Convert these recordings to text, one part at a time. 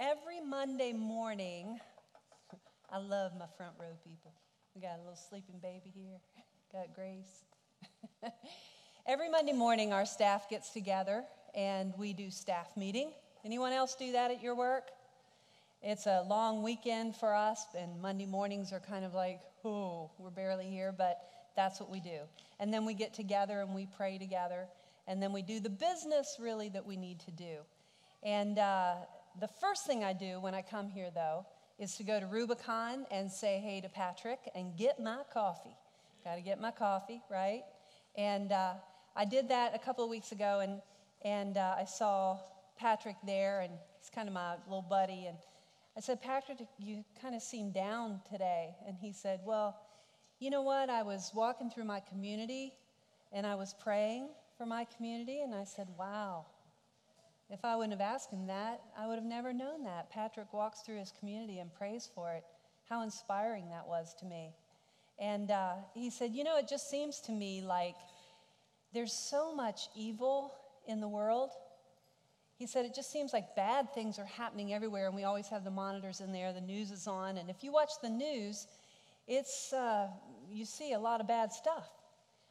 every Monday morning, I love my front row people. We got a little sleeping baby here, got Grace. every Monday morning, our staff gets together and we do staff meeting. Anyone else do that at your work? It's a long weekend for us, and Monday mornings are kind of like, oh, we're barely here, but that's what we do. And then we get together and we pray together, and then we do the business really that we need to do. And uh, the first thing I do when I come here, though, is to go to Rubicon and say hey to Patrick and get my coffee. Got to get my coffee, right? And uh, I did that a couple of weeks ago, and, and uh, I saw Patrick there, and he's kind of my little buddy. And I said, Patrick, you kind of seem down today. And he said, Well, you know what? I was walking through my community and I was praying for my community, and I said, Wow, if I wouldn't have asked him that, I would have never known that. Patrick walks through his community and prays for it. How inspiring that was to me. And uh, he said, You know, it just seems to me like there's so much evil in the world. He said, It just seems like bad things are happening everywhere, and we always have the monitors in there, the news is on. And if you watch the news, it's, uh, you see a lot of bad stuff.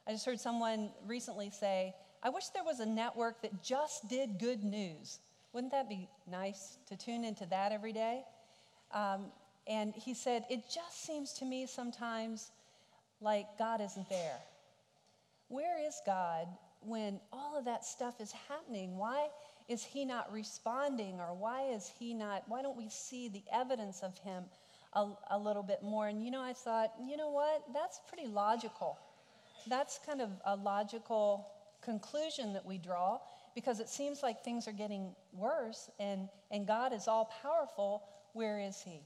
I just heard someone recently say, I wish there was a network that just did good news. Wouldn't that be nice to tune into that every day? Um, and he said, It just seems to me sometimes like God isn't there. Where is God when all of that stuff is happening? Why is he not responding? Or why is he not, why don't we see the evidence of him a, a little bit more? And you know, I thought, you know what? That's pretty logical. That's kind of a logical conclusion that we draw because it seems like things are getting worse and, and God is all powerful. Where is He?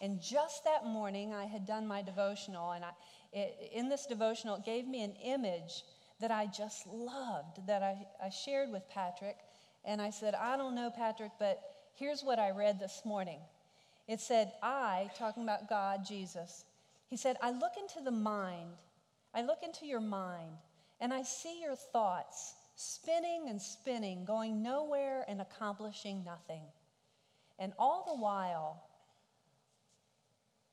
And just that morning, I had done my devotional, and I, it, in this devotional, it gave me an image that I just loved that I, I shared with Patrick. And I said, I don't know, Patrick, but here's what I read this morning. It said, I, talking about God, Jesus, he said, I look into the mind, I look into your mind, and I see your thoughts spinning and spinning, going nowhere and accomplishing nothing. And all the while,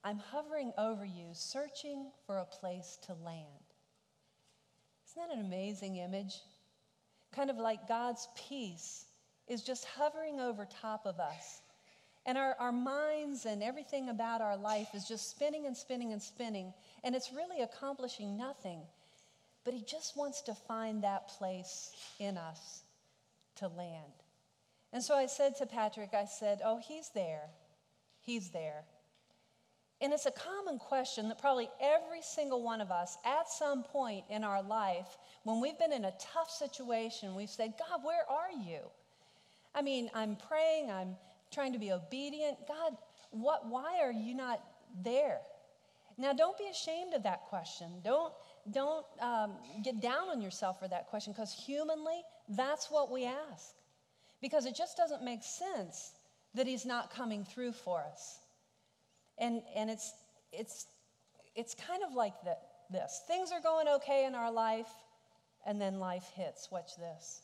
I'm hovering over you, searching for a place to land. Isn't that an amazing image? Kind of like God's peace is just hovering over top of us. And our, our minds and everything about our life is just spinning and spinning and spinning, and it's really accomplishing nothing. But He just wants to find that place in us to land. And so I said to Patrick, I said, Oh, He's there. He's there. And it's a common question that probably every single one of us, at some point in our life, when we've been in a tough situation, we've said, God, where are you? I mean, I'm praying, I'm trying to be obedient. God, what, why are you not there? Now, don't be ashamed of that question. Don't, don't um, get down on yourself for that question because humanly, that's what we ask. Because it just doesn't make sense that He's not coming through for us. And, and it's, it's, it's kind of like the, this things are going okay in our life, and then life hits. Watch this.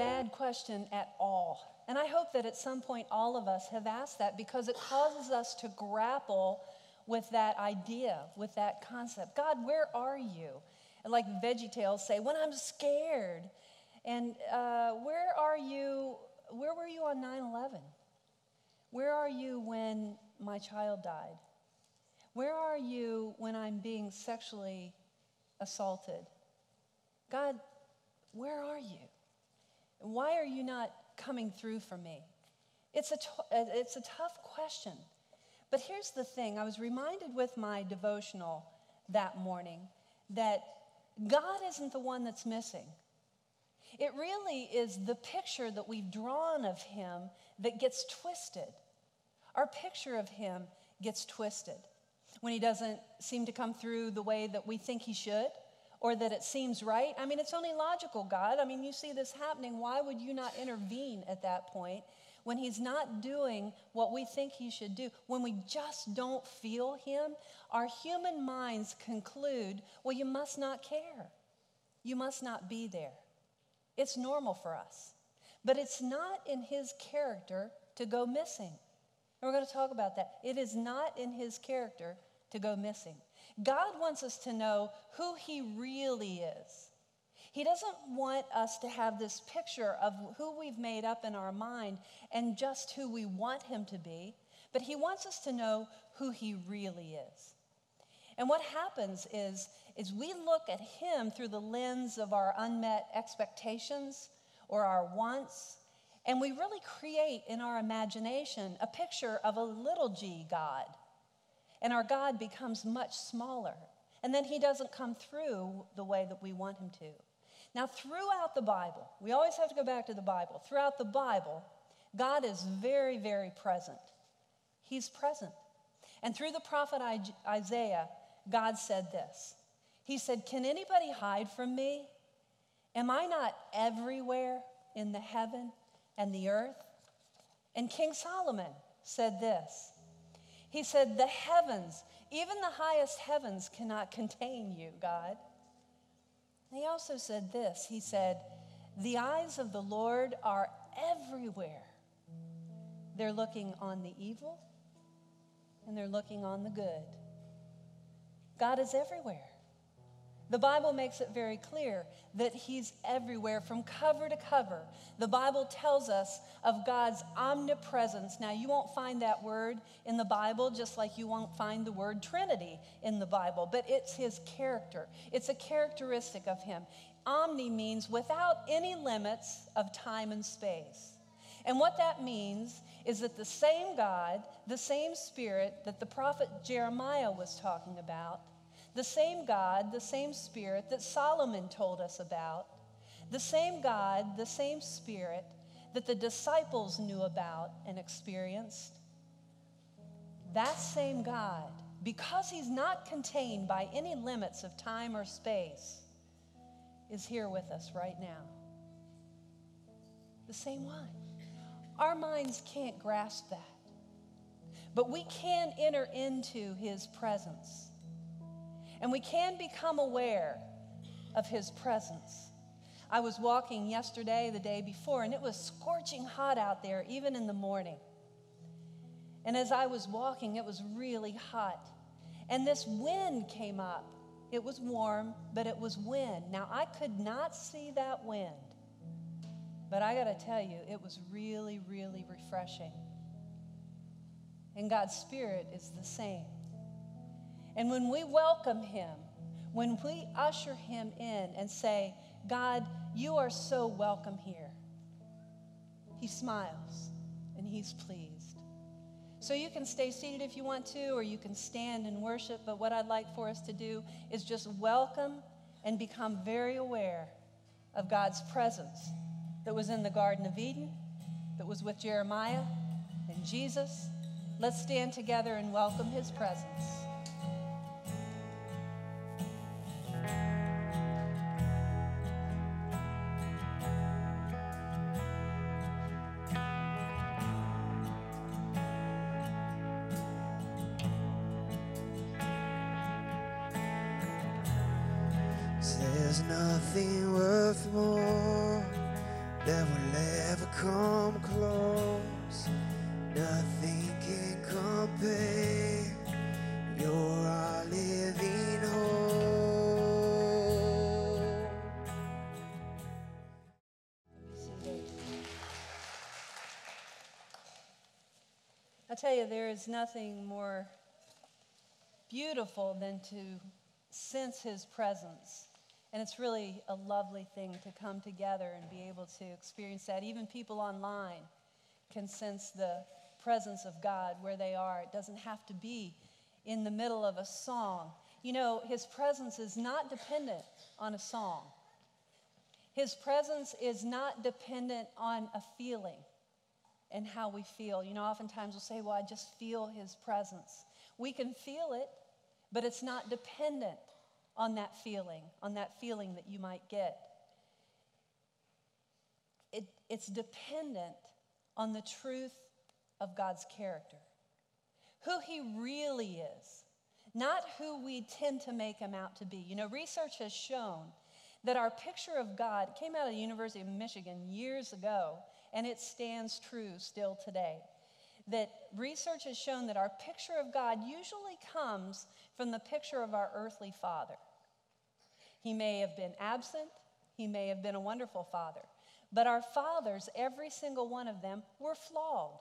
Bad question at all. And I hope that at some point all of us have asked that because it causes us to grapple with that idea, with that concept. God, where are you? And like Veggie Tales say, when I'm scared. And uh, where are you? Where were you on 9 11? Where are you when my child died? Where are you when I'm being sexually assaulted? God, where are you? Why are you not coming through for me? It's a, t- it's a tough question. But here's the thing I was reminded with my devotional that morning that God isn't the one that's missing. It really is the picture that we've drawn of Him that gets twisted. Our picture of Him gets twisted when He doesn't seem to come through the way that we think He should or that it seems right. I mean, it's only logical, God. I mean, you see this happening. Why would you not intervene at that point when He's not doing what we think He should do? When we just don't feel Him, our human minds conclude, well, you must not care. You must not be there. It's normal for us. But it's not in His character to go missing. And we're going to talk about that. It is not in His character to go missing. God wants us to know who He really is. He doesn't want us to have this picture of who we've made up in our mind and just who we want Him to be, but He wants us to know who He really is. And what happens is, is we look at Him through the lens of our unmet expectations or our wants, and we really create in our imagination a picture of a little g God and our God becomes much smaller. And then he doesn't come through the way that we want him to. Now, throughout the Bible, we always have to go back to the Bible. Throughout the Bible, God is very, very present. He's present. And through the prophet Isaiah, God said this He said, Can anybody hide from me? Am I not everywhere in the heaven and the earth? And King Solomon said this he said, The heavens, even the highest heavens, cannot contain you, God. he also said this He said, The eyes of the Lord are everywhere. They're looking on the evil and they're looking on the good. God is everywhere. The Bible makes it very clear that He's everywhere from cover to cover. The Bible tells us of God's omnipresence. Now, you won't find that word in the Bible just like you won't find the word Trinity in the Bible, but it's His character. It's a characteristic of Him. Omni means without any limits of time and space. And what that means is that the same God, the same Spirit that the prophet Jeremiah was talking about, the same God, the same Spirit that Solomon told us about, the same God, the same Spirit that the disciples knew about and experienced, that same God, because he's not contained by any limits of time or space, is here with us right now. The same one. Our minds can't grasp that. But we can enter into his presence and we can become aware of his presence. I was walking yesterday, the day before, and it was scorching hot out there, even in the morning. And as I was walking, it was really hot. And this wind came up. It was warm, but it was wind. Now, I could not see that wind, but I got to tell you, it was really, really refreshing. And God's Spirit is the same. And when we welcome him, when we usher him in and say, God, you are so welcome here, he smiles and he's pleased. So you can stay seated if you want to, or you can stand and worship. But what I'd like for us to do is just welcome and become very aware of God's presence that was in the Garden of Eden, that was with Jeremiah and Jesus. Let's stand together and welcome his presence. Come close. Nothing can compare. You're our living hope. I tell you, there is nothing more beautiful than to sense His presence. And it's really a lovely thing to come together and be able to experience that. Even people online can sense the presence of God where they are. It doesn't have to be in the middle of a song. You know, His presence is not dependent on a song, His presence is not dependent on a feeling and how we feel. You know, oftentimes we'll say, Well, I just feel His presence. We can feel it, but it's not dependent on that feeling, on that feeling that you might get. It, it's dependent on the truth of God's character, who He really is, not who we tend to make Him out to be. You know, research has shown that our picture of God came out of the University of Michigan years ago, and it stands true still today. That research has shown that our picture of God usually comes from the picture of our earthly father. He may have been absent, he may have been a wonderful father, but our fathers, every single one of them, were flawed.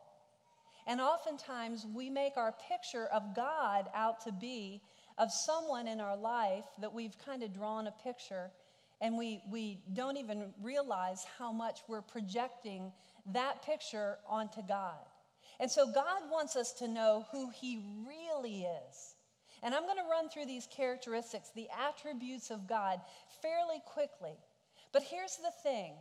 And oftentimes we make our picture of God out to be of someone in our life that we've kind of drawn a picture and we, we don't even realize how much we're projecting that picture onto God. And so God wants us to know who He really is. And I'm going to run through these characteristics, the attributes of God, fairly quickly. But here's the thing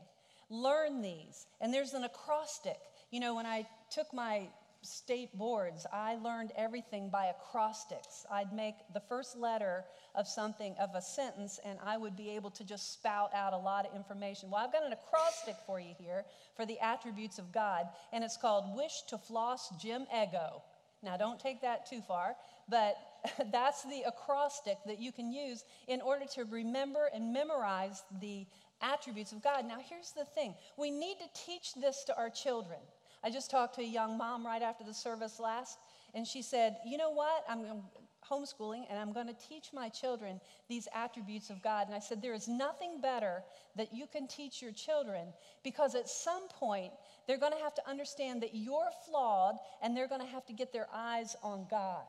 learn these. And there's an acrostic. You know, when I took my state boards, I learned everything by acrostics. I'd make the first letter of something, of a sentence, and I would be able to just spout out a lot of information. Well, I've got an acrostic for you here for the attributes of God, and it's called Wish to Floss Jim Ego. Now, don't take that too far, but that's the acrostic that you can use in order to remember and memorize the attributes of God. Now, here's the thing we need to teach this to our children. I just talked to a young mom right after the service last, and she said, You know what? I'm homeschooling and I'm going to teach my children these attributes of God. And I said, There is nothing better that you can teach your children because at some point they're going to have to understand that you're flawed and they're going to have to get their eyes on God.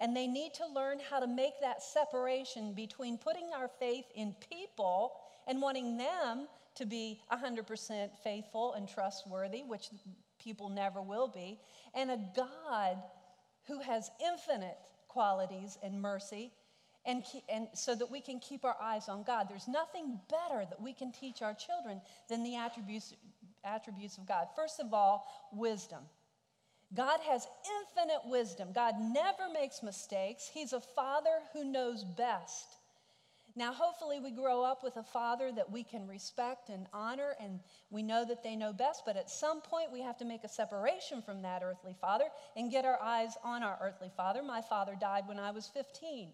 And they need to learn how to make that separation between putting our faith in people and wanting them to be 100% faithful and trustworthy, which people never will be, and a God who has infinite qualities and mercy, and, and so that we can keep our eyes on God. There's nothing better that we can teach our children than the attributes, attributes of God. First of all, wisdom. God has infinite wisdom. God never makes mistakes. He's a father who knows best. Now, hopefully, we grow up with a father that we can respect and honor, and we know that they know best. But at some point, we have to make a separation from that earthly father and get our eyes on our earthly father. My father died when I was 15.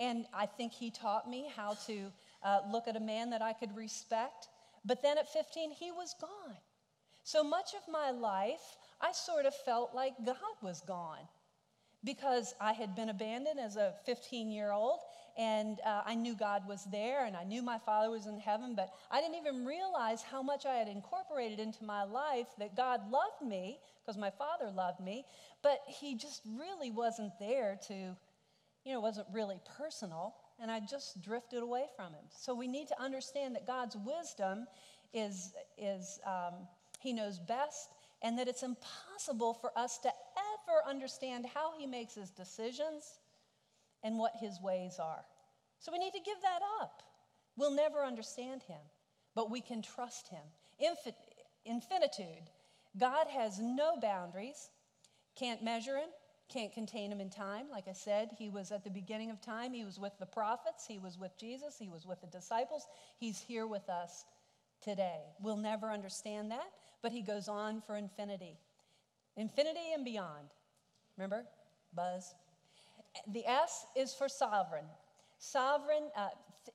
And I think he taught me how to uh, look at a man that I could respect. But then at 15, he was gone. So much of my life, I sort of felt like God was gone because I had been abandoned as a 15 year old and uh, I knew God was there and I knew my Father was in heaven, but I didn't even realize how much I had incorporated into my life that God loved me because my Father loved me, but He just really wasn't there to, you know, wasn't really personal, and I just drifted away from Him. So we need to understand that God's wisdom is, is um, He knows best and that it's impossible for us to ever understand how he makes his decisions and what his ways are. So we need to give that up. We'll never understand him, but we can trust him. Infin- infinitude. God has no boundaries, can't measure him, can't contain him in time. Like I said, he was at the beginning of time. He was with the prophets, he was with Jesus, he was with the disciples. He's here with us today. We'll never understand that, but he goes on for infinity. Infinity and beyond. Remember? Buzz. The S is for sovereign. Sovereign, uh,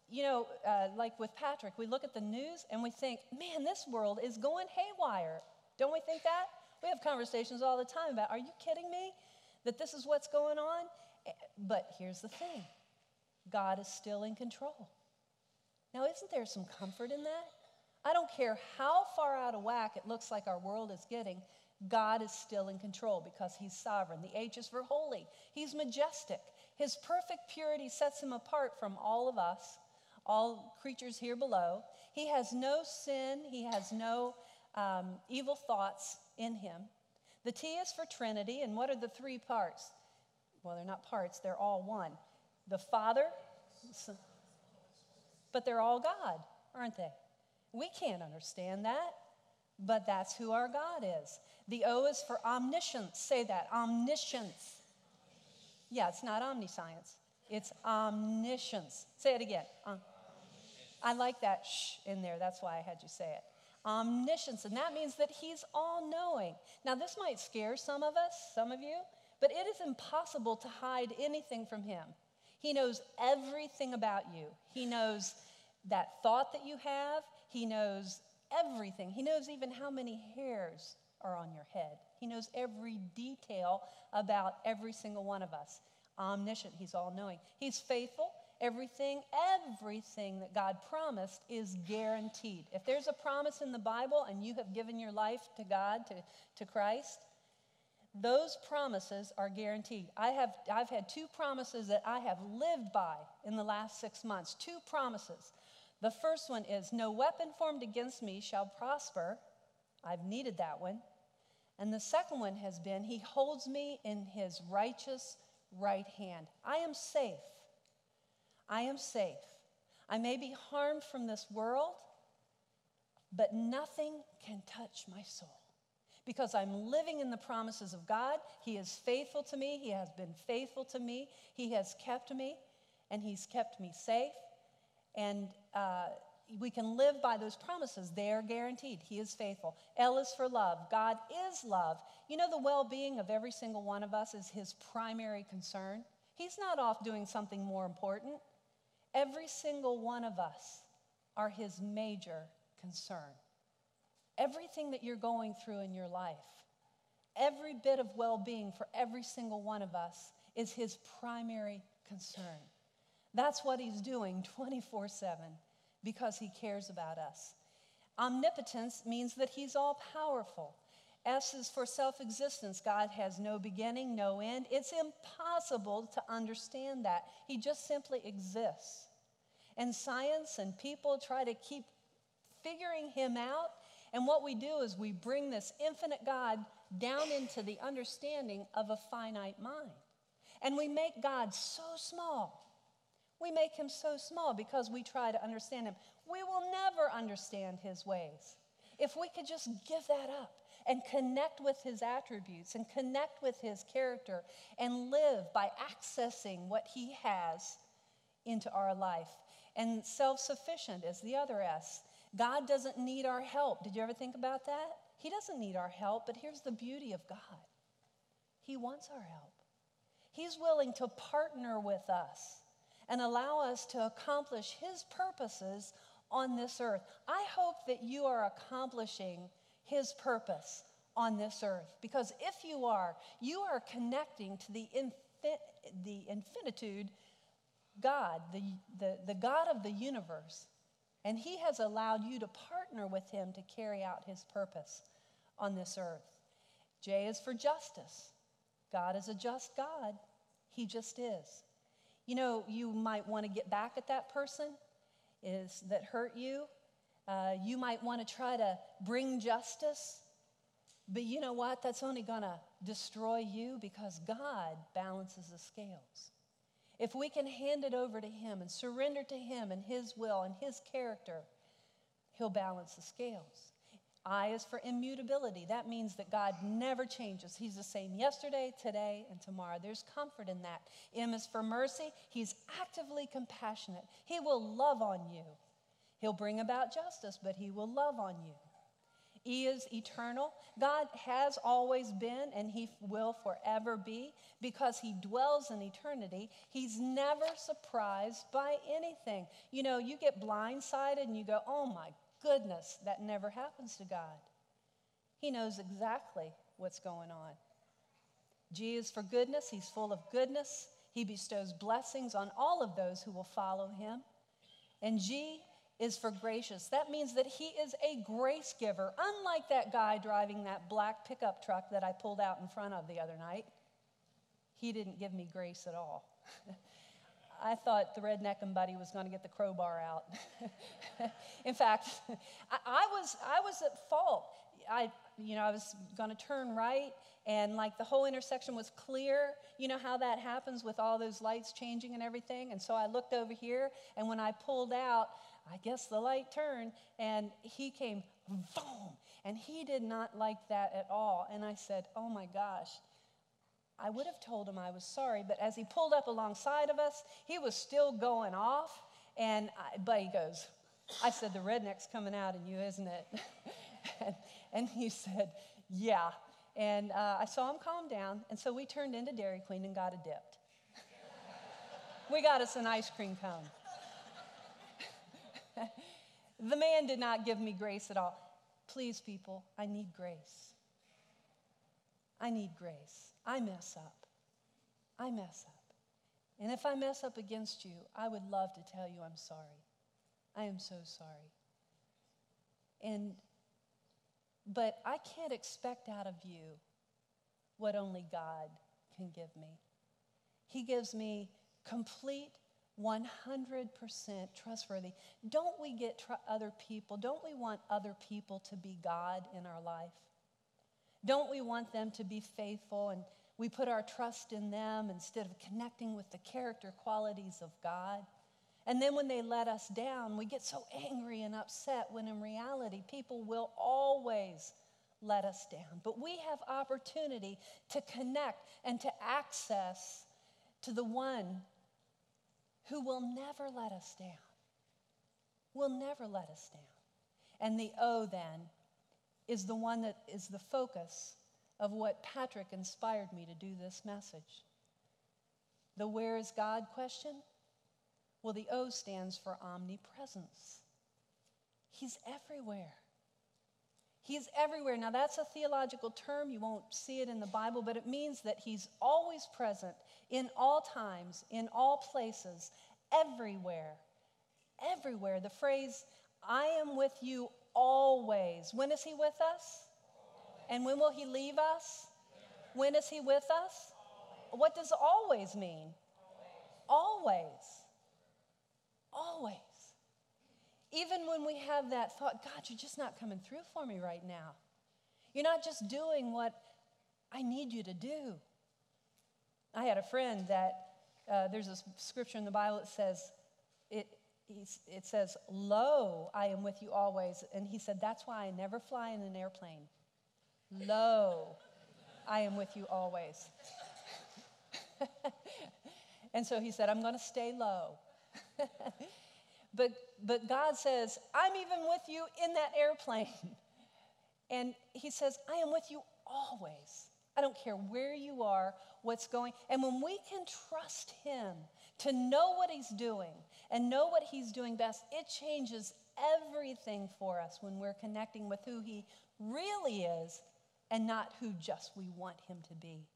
you know, uh, like with Patrick, we look at the news and we think, man, this world is going haywire. Don't we think that? We have conversations all the time about, are you kidding me that this is what's going on? But here's the thing God is still in control. Now, isn't there some comfort in that? I don't care how far out of whack it looks like our world is getting, God is still in control because He's sovereign. The H is for holy, He's majestic. His perfect purity sets Him apart from all of us, all creatures here below. He has no sin, He has no um, evil thoughts in Him. The T is for Trinity, and what are the three parts? Well, they're not parts, they're all one. The Father, but they're all God, aren't they? We can't understand that, but that's who our God is. The O is for omniscience. Say that omniscience. Yeah, it's not omniscience, it's omniscience. Say it again. Um, I like that shh in there. That's why I had you say it. Omniscience, and that means that He's all knowing. Now, this might scare some of us, some of you, but it is impossible to hide anything from Him. He knows everything about you. He knows that thought that you have. He knows everything. He knows even how many hairs are on your head. He knows every detail about every single one of us. Omniscient, He's all knowing. He's faithful. Everything, everything that God promised is guaranteed. If there's a promise in the Bible and you have given your life to God, to, to Christ, those promises are guaranteed. I have, I've had two promises that I have lived by in the last six months. Two promises. The first one is No weapon formed against me shall prosper. I've needed that one. And the second one has been He holds me in His righteous right hand. I am safe. I am safe. I may be harmed from this world, but nothing can touch my soul because I'm living in the promises of God. He is faithful to me. He has been faithful to me. He has kept me, and He's kept me safe. And uh, we can live by those promises. They are guaranteed. He is faithful. L is for love. God is love. You know, the well being of every single one of us is His primary concern. He's not off doing something more important. Every single one of us are His major concern. Everything that you're going through in your life, every bit of well being for every single one of us is His primary concern. That's what He's doing 24 7 because He cares about us. Omnipotence means that He's all powerful. S is for self existence. God has no beginning, no end. It's impossible to understand that. He just simply exists. And science and people try to keep figuring Him out. And what we do is we bring this infinite God down into the understanding of a finite mind. And we make God so small. We make him so small because we try to understand him. We will never understand his ways. If we could just give that up and connect with his attributes and connect with his character and live by accessing what he has into our life. And self sufficient is the other S. God doesn't need our help. Did you ever think about that? He doesn't need our help, but here's the beauty of God He wants our help. He's willing to partner with us and allow us to accomplish His purposes on this earth. I hope that you are accomplishing His purpose on this earth because if you are, you are connecting to the, infin- the infinitude God, the, the, the God of the universe. And He has allowed you to partner with Him to carry out His purpose on this earth. J is for justice. God is a just God, He just is. You know, you might want to get back at that person is that hurt you. Uh, you might want to try to bring justice. But you know what? That's only going to destroy you because God balances the scales. If we can hand it over to Him and surrender to Him and His will and His character, He'll balance the scales. I is for immutability. That means that God never changes. He's the same yesterday, today, and tomorrow. There's comfort in that. M is for mercy. He's actively compassionate. He will love on you. He'll bring about justice, but He will love on you. He is eternal. God has always been and He will forever be because He dwells in eternity. He's never surprised by anything. You know, you get blindsided and you go, oh my goodness, that never happens to God. He knows exactly what's going on. G is for goodness. He's full of goodness. He bestows blessings on all of those who will follow Him. And G is for gracious. That means that he is a grace giver, unlike that guy driving that black pickup truck that I pulled out in front of the other night. He didn't give me grace at all. I thought the redneck and buddy was going to get the crowbar out. in fact, I, I, was, I was at fault. I, you know, I was going to turn right, and like the whole intersection was clear. You know how that happens with all those lights changing and everything? And so I looked over here, and when I pulled out, I guess the light turned, and he came, boom, and he did not like that at all. And I said, Oh my gosh. I would have told him I was sorry, but as he pulled up alongside of us, he was still going off. And I, but he goes, I said, The redneck's coming out in you, isn't it? and, and, he said, Yeah. And uh, I saw him calm down, and so we turned into Dairy Queen and got a dip. we got us an ice cream cone. the man did not give me grace at all. Please, people, I need grace. I need grace. I mess up. I mess up. And if I mess up against you, I would love to tell you I'm sorry. I am so sorry. And but I can't expect out of you what only God can give me. He gives me complete 100% trustworthy. Don't we get tr- other people, don't we want other people to be God in our life? Don't we want them to be faithful and we put our trust in them instead of connecting with the character qualities of God? And then when they let us down, we get so angry and upset when in reality, people will always let us down. But we have opportunity to connect and to access to the one who will never let us down. Will never let us down. And the O then is the one that is the focus of what Patrick inspired me to do this message. The where is God question? Well, the O stands for omnipresence. He's everywhere. He's everywhere. Now, that's a theological term. You won't see it in the Bible, but it means that He's always present in all times, in all places, everywhere. Everywhere. The phrase, I am with you always. When is He with us? And when will He leave us? When is He with us? What does always mean? Always. Even when we have that thought, God, you're just not coming through for me right now. You're not just doing what I need you to do. I had a friend that uh, there's a scripture in the Bible that says, it, it says, Lo, I am with you always. And he said, That's why I never fly in an airplane. Lo, I am with you always. and so he said, I'm going to stay low. But, but God says, I'm even with you in that airplane. And He says, I am with you always. I don't care where you are, what's going. And when we can trust Him to know what He's doing and know what He's doing best, it changes everything for us when we're connecting with who He really is and not who just we want Him to be.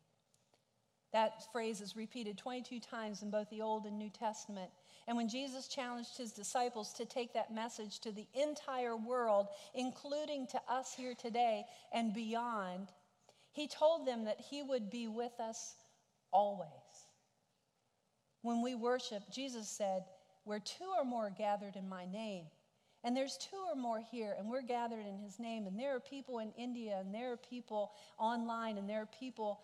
That phrase is repeated 22 times in both the Old and New Testament. And when Jesus challenged his disciples to take that message to the entire world, including to us here today and beyond, he told them that he would be with us always. When we worship, Jesus said, Where two or more are gathered in my name, and there's two or more here, and we're gathered in his name, and there are people in India, and there are people online, and there are people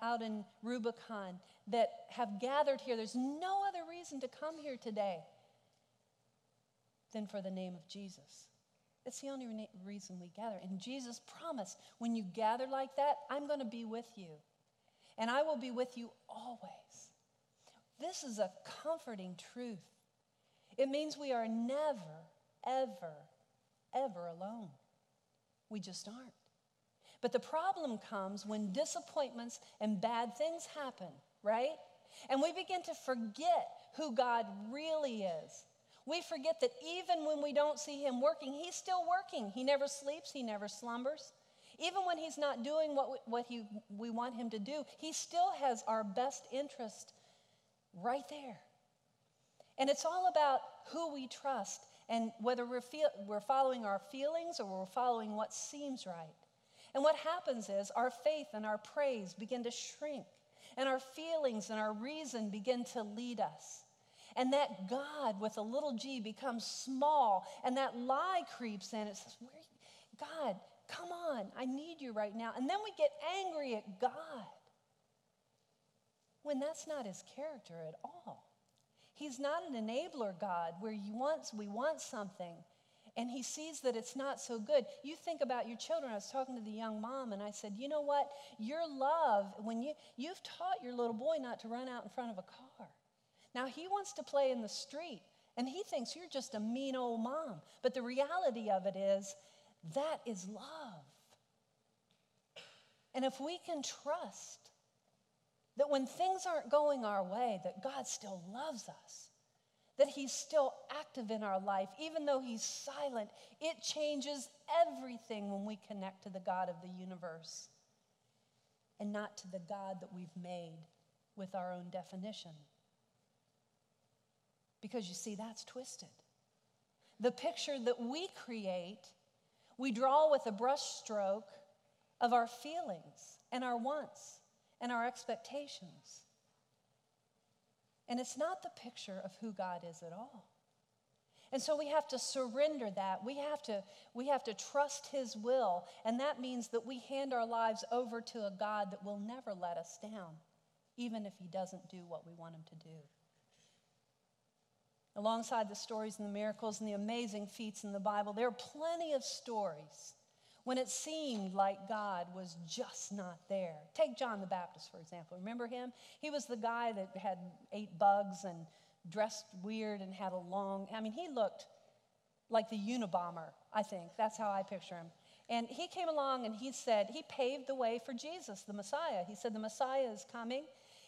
out in Rubicon that have gathered here. There's no other reason to come here today than for the name of Jesus. It's the only re- reason we gather. And Jesus promised when you gather like that, I'm going to be with you. And I will be with you always. This is a comforting truth. It means we are never, ever, ever alone. We just aren't. But the problem comes when disappointments and bad things happen, right? And we begin to forget who God really is. We forget that even when we don't see Him working, He's still working. He never sleeps, He never slumbers. Even when He's not doing what, we, what he, we want Him to do, He still has our best interest right there. And it's all about who we trust and whether we're, feel, we're following our feelings or we're following what seems right. And what happens is our faith and our praise begin to shrink, and our feelings and our reason begin to lead us. And that God with a little g becomes small, and that lie creeps in. It says, Where God, come on, I need you right now. And then we get angry at God when that's not his character at all. He's not an enabler God where you want, we want something and he sees that it's not so good. You think about your children. I was talking to the young mom and I said, "You know what? Your love when you you've taught your little boy not to run out in front of a car. Now he wants to play in the street and he thinks you're just a mean old mom. But the reality of it is that is love. And if we can trust that when things aren't going our way, that God still loves us, that He's still active in our life, even though He's silent, it changes everything when we connect to the God of the universe and not to the God that we've made with our own definition. Because you see, that's twisted. The picture that we create, we draw with a brushstroke of our feelings and our wants and our expectations. And it's not the picture of who God is at all. And so we have to surrender that. We have to, we have to trust His will. And that means that we hand our lives over to a God that will never let us down, even if He doesn't do what we want Him to do. Alongside the stories and the miracles and the amazing feats in the Bible, there are plenty of stories when it seemed like God was just not there. Take John the Baptist, for example. Remember him? He was the guy that had ate bugs and dressed weird and had a long, I mean, he looked like the Unabomber, I think. That's how I picture him. And he came along and he said, he paved the way for Jesus, the Messiah. He said, The Messiah is coming.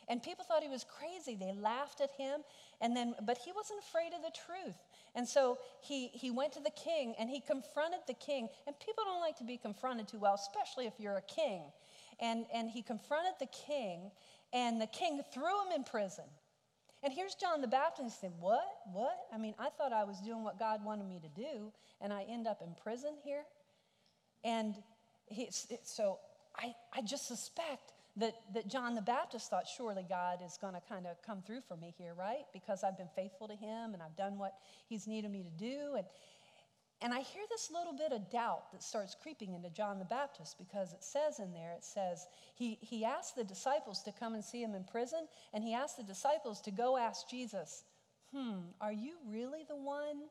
And people thought he was crazy. They laughed at him. And then, but he wasn't afraid of the truth. And so he, he went to the king and he confronted the king. And people don't like to be confronted too well, especially if you're a king. And, and he confronted the king, and the king threw him in prison. And here's John the Baptist saying, What? What? I mean, I thought I was doing what God wanted me to do, and I end up in prison here? And he, so I, I just suspect that, that John the Baptist thought, surely God is going to kind of come through for me here, right? Because I've been faithful to him and I've done what he's needed me to do. And, and I hear this little bit of doubt that starts creeping into John the Baptist because it says in there, it says, he, he asked the disciples to come and see him in prison, and he asked the disciples to go ask Jesus, hmm, are you really the one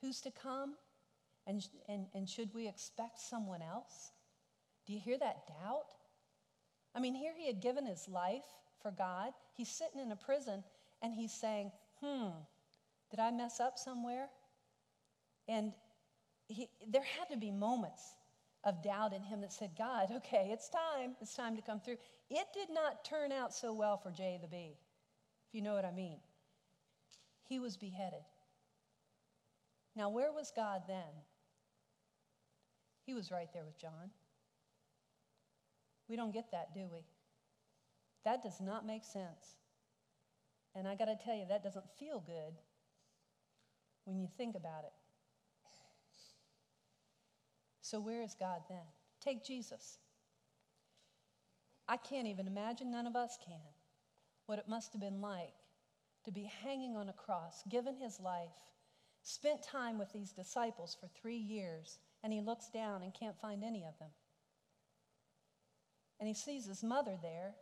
who's to come? And, and, and should we expect someone else? Do you hear that doubt? I mean, here he had given his life for God. He's sitting in a prison and he's saying, hmm, did I mess up somewhere? And he, there had to be moments of doubt in him that said, God, okay, it's time. It's time to come through. It did not turn out so well for J the B, if you know what I mean. He was beheaded. Now, where was God then? He was right there with John. We don't get that, do we? That does not make sense. And I got to tell you, that doesn't feel good when you think about it. So, where is God then? Take Jesus. I can't even imagine, none of us can, what it must have been like to be hanging on a cross, given his life, spent time with these disciples for three years, and he looks down and can't find any of them and he sees his mother there.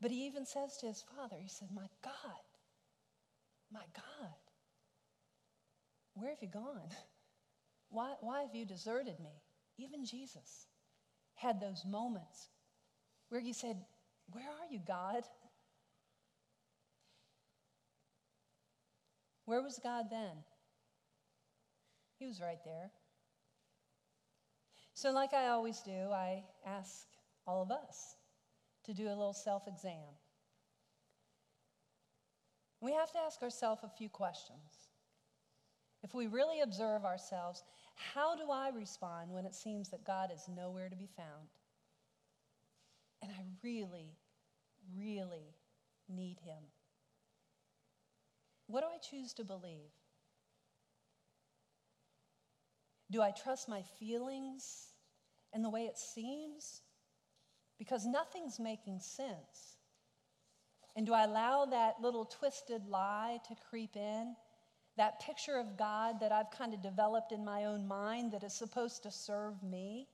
But he even says to his father, he said, My God, my God, where have you gone? Why, why have you deserted me? Even Jesus had those moments where he said, Where are you, God? Where was God then? He was right there. So, like I always do, I ask all of us to do a little self exam. We have to ask ourselves a few questions. If we really observe ourselves, how do I respond when it seems that God is nowhere to be found? And I really, really need Him. What do I choose to believe? Do I trust my feelings and the way it seems? Because nothing's making sense. And do I allow that little twisted lie to creep in? That picture of God that I've kind of developed in my own mind that is supposed to serve me?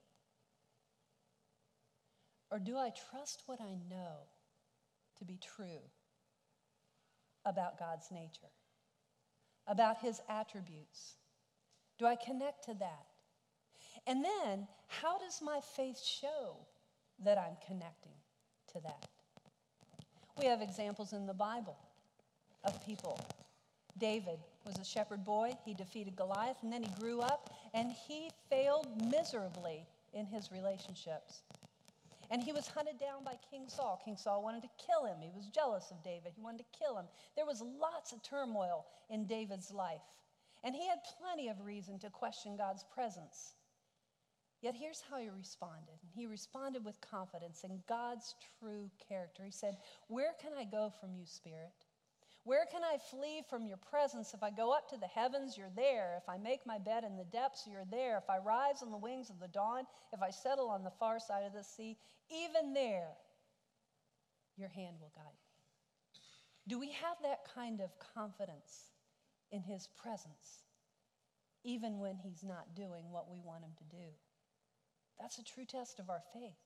Or do I trust what I know to be true about God's nature, about his attributes? Do I connect to that? And then, how does my faith show that I'm connecting to that? We have examples in the Bible of people. David was a shepherd boy. He defeated Goliath, and then he grew up, and he failed miserably in his relationships. And he was hunted down by King Saul. King Saul wanted to kill him. He was jealous of David. He wanted to kill him. There was lots of turmoil in David's life. And he had plenty of reason to question God's presence. Yet here's how he responded. He responded with confidence in God's true character. He said, Where can I go from you, Spirit? Where can I flee from your presence? If I go up to the heavens, you're there. If I make my bed in the depths, you're there. If I rise on the wings of the dawn, if I settle on the far side of the sea, even there, your hand will guide me. Do we have that kind of confidence in his presence, even when he's not doing what we want him to do? That's a true test of our faith.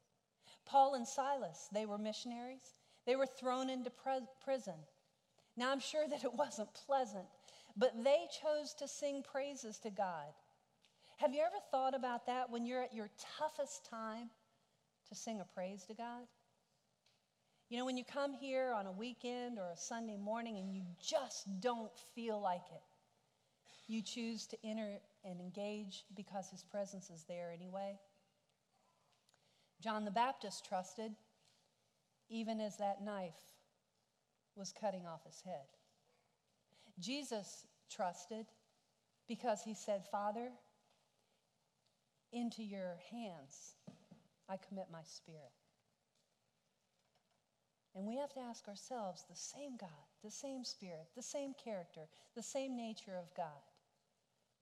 Paul and Silas, they were missionaries. They were thrown into pre- prison. Now, I'm sure that it wasn't pleasant, but they chose to sing praises to God. Have you ever thought about that when you're at your toughest time to sing a praise to God? You know, when you come here on a weekend or a Sunday morning and you just don't feel like it, you choose to enter and engage because His presence is there anyway. John the Baptist trusted even as that knife was cutting off his head. Jesus trusted because he said, Father, into your hands I commit my spirit. And we have to ask ourselves the same God, the same spirit, the same character, the same nature of God.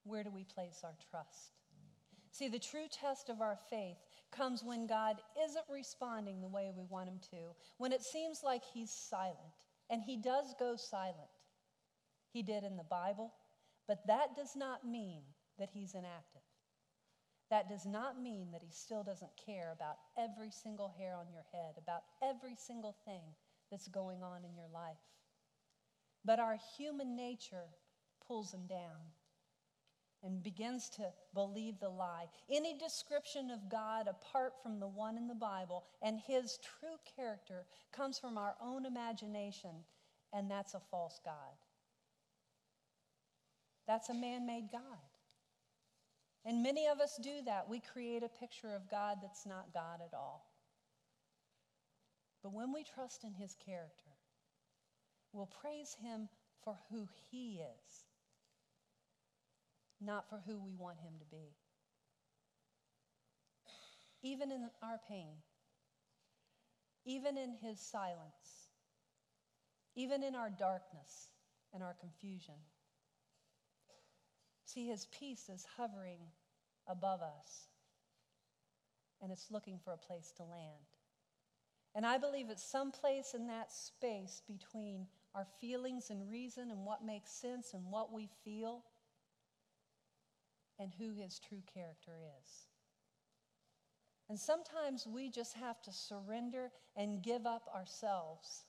Where do we place our trust? See, the true test of our faith comes when God isn't responding the way we want him to, when it seems like he's silent. And he does go silent. He did in the Bible, but that does not mean that he's inactive. That does not mean that he still doesn't care about every single hair on your head, about every single thing that's going on in your life. But our human nature pulls him down and begins to believe the lie. Any description of God apart from the one in the Bible and his true character comes from our own imagination, and that's a false God. That's a man made God. And many of us do that. We create a picture of God that's not God at all. But when we trust in his character, we'll praise him for who he is not for who we want him to be. Even in our pain, even in his silence, even in our darkness and our confusion. See, his peace is hovering above us, and it's looking for a place to land. And I believe it's someplace in that space between our feelings and reason and what makes sense and what we feel and who his true character is. And sometimes we just have to surrender and give up ourselves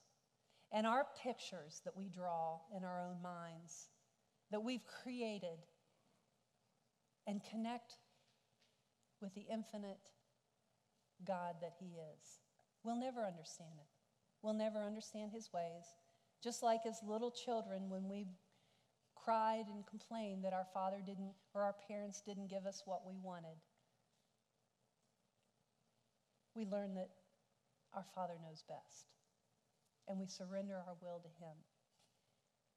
and our pictures that we draw in our own minds, that we've created, and connect with the infinite God that He is. We'll never understand it. We'll never understand His ways. Just like as little children, when we cried and complained that our father didn't or our parents didn't give us what we wanted. we learn that our Father knows best and we surrender our will to Him.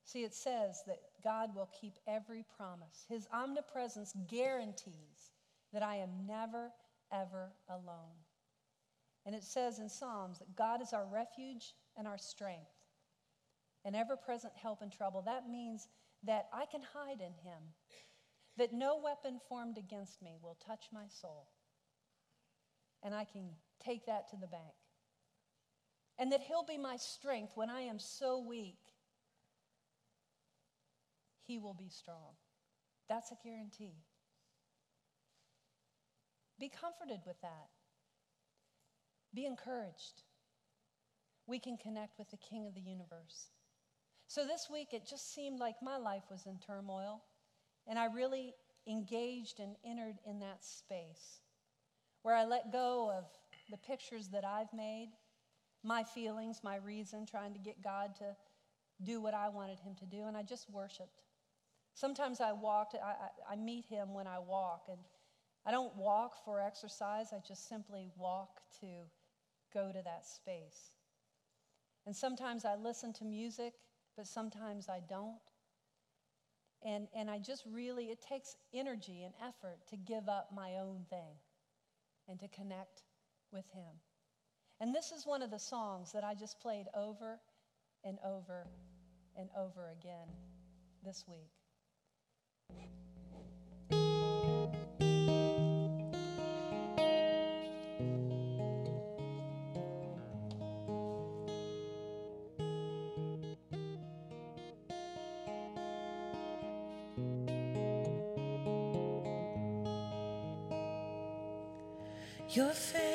See, it says that God will keep every promise. His omnipresence guarantees that I am never, ever alone. And it says in Psalms that God is our refuge and our strength, an ever present help in trouble. That means that I can hide in Him, that no weapon formed against me will touch my soul. And I can take that to the bank. And that He'll be my strength when I am so weak. He will be strong. That's a guarantee. Be comforted with that. Be encouraged. We can connect with the King of the universe. So this week, it just seemed like my life was in turmoil, and I really engaged and entered in that space where I let go of the pictures that I've made, my feelings, my reason, trying to get God to do what I wanted Him to do, and I just worshiped. Sometimes I walked, I, I, I meet Him when I walk, and I don't walk for exercise, I just simply walk to go to that space. And sometimes I listen to music, but sometimes I don't. And, and I just really, it takes energy and effort to give up my own thing and to connect with Him. And this is one of the songs that I just played over and over and over again this week. Your face.